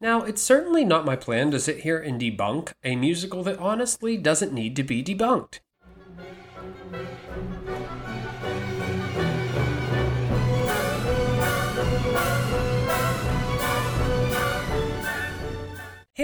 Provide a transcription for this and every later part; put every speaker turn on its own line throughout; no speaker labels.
Now, it's certainly not my plan to sit here and debunk a musical that honestly doesn't need to be debunked.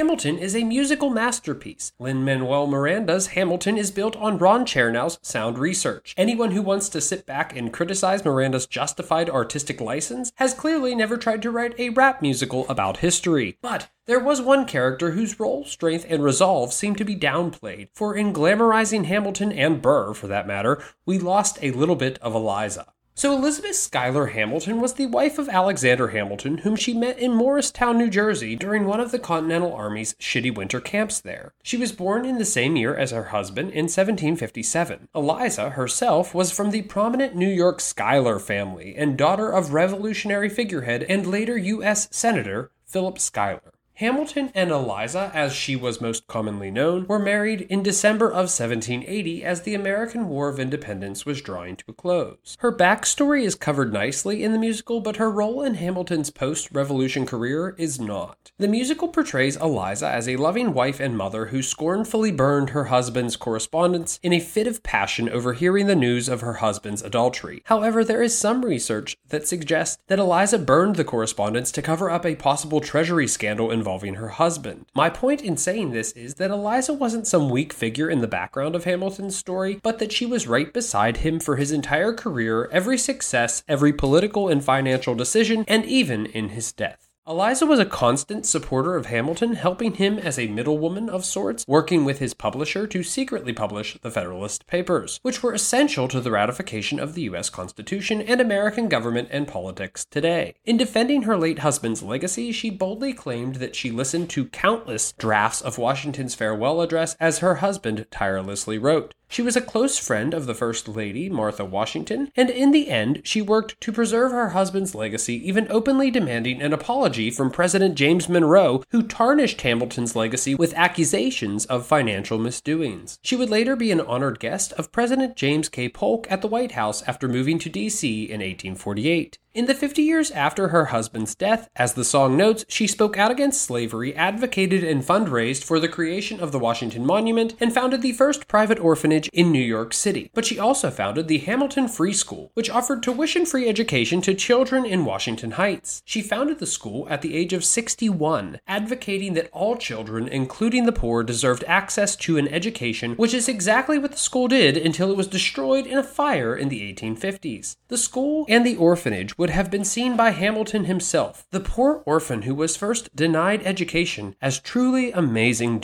Hamilton is a musical masterpiece. Lin Manuel Miranda's Hamilton is built on Ron Chernow's sound research. Anyone who wants to sit back and criticize Miranda's justified artistic license has clearly never tried to write a rap musical about history. But there was one character whose role, strength, and resolve seemed to be downplayed, for in glamorizing Hamilton and Burr, for that matter, we lost a little bit of Eliza. So, Elizabeth Schuyler Hamilton was the wife of Alexander Hamilton, whom she met in Morristown, New Jersey during one of the Continental Army's shitty winter camps there. She was born in the same year as her husband in 1757. Eliza herself was from the prominent New York Schuyler family and daughter of Revolutionary figurehead and later U.S. Senator Philip Schuyler. Hamilton and Eliza, as she was most commonly known, were married in December of 1780 as the American War of Independence was drawing to a close. Her backstory is covered nicely in the musical, but her role in Hamilton's post Revolution career is not. The musical portrays Eliza as a loving wife and mother who scornfully burned her husband's correspondence in a fit of passion over hearing the news of her husband's adultery. However, there is some research that suggests that Eliza burned the correspondence to cover up a possible treasury scandal involving involving her husband. My point in saying this is that Eliza wasn't some weak figure in the background of Hamilton's story, but that she was right beside him for his entire career, every success, every political and financial decision, and even in his death. Eliza was a constant supporter of Hamilton, helping him as a middlewoman of sorts, working with his publisher to secretly publish the Federalist Papers, which were essential to the ratification of the U.S. Constitution and American government and politics today. In defending her late husband's legacy, she boldly claimed that she listened to countless drafts of Washington's farewell address as her husband tirelessly wrote. She was a close friend of the First Lady, Martha Washington, and in the end, she worked to preserve her husband's legacy, even openly demanding an apology from President James Monroe, who tarnished Hamilton's legacy with accusations of financial misdoings. She would later be an honored guest of President James K. Polk at the White House after moving to D.C. in 1848. In the 50 years after her husband's death, as the song notes, she spoke out against slavery, advocated and fundraised for the creation of the Washington Monument, and founded the first private orphanage in New York City. But she also founded the Hamilton Free School, which offered tuition free education to children in Washington Heights. She founded the school at the age of 61, advocating that all children, including the poor, deserved access to an education, which is exactly what the school did until it was destroyed in a fire in the 1850s. The school and the orphanage would have been seen by Hamilton himself, the poor orphan who was first denied education, as truly amazing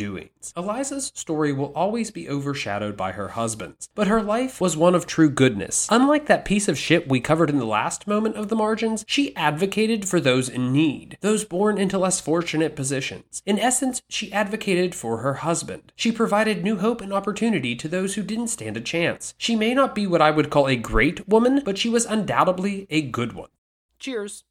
Eliza's story will always be overshadowed by her husband's, but her life was one of true goodness. Unlike that piece of shit we covered in the last moment of the margins, she advocated for those in need, those born into less fortunate positions. In essence, she advocated for her husband. She provided new hope and opportunity to those who didn't stand a chance. She may not be what I would call a great woman, but she was undoubtedly a good one. Cheers.